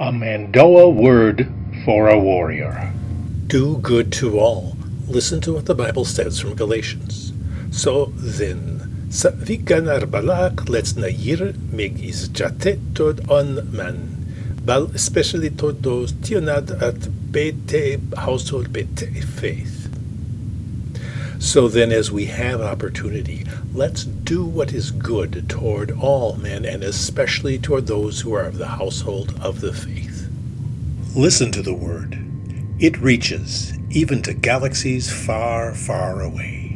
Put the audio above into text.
A Mando'a word for a warrior. Do good to all. Listen to what the Bible says from Galatians. So then, let's nair meg is jate tod on man. Bal especially toward those tionad at bete household bete faith. So then, as we have opportunity, let's do what is good toward all men, and especially toward those who are of the household of the faith. Listen to the word. It reaches even to galaxies far, far away.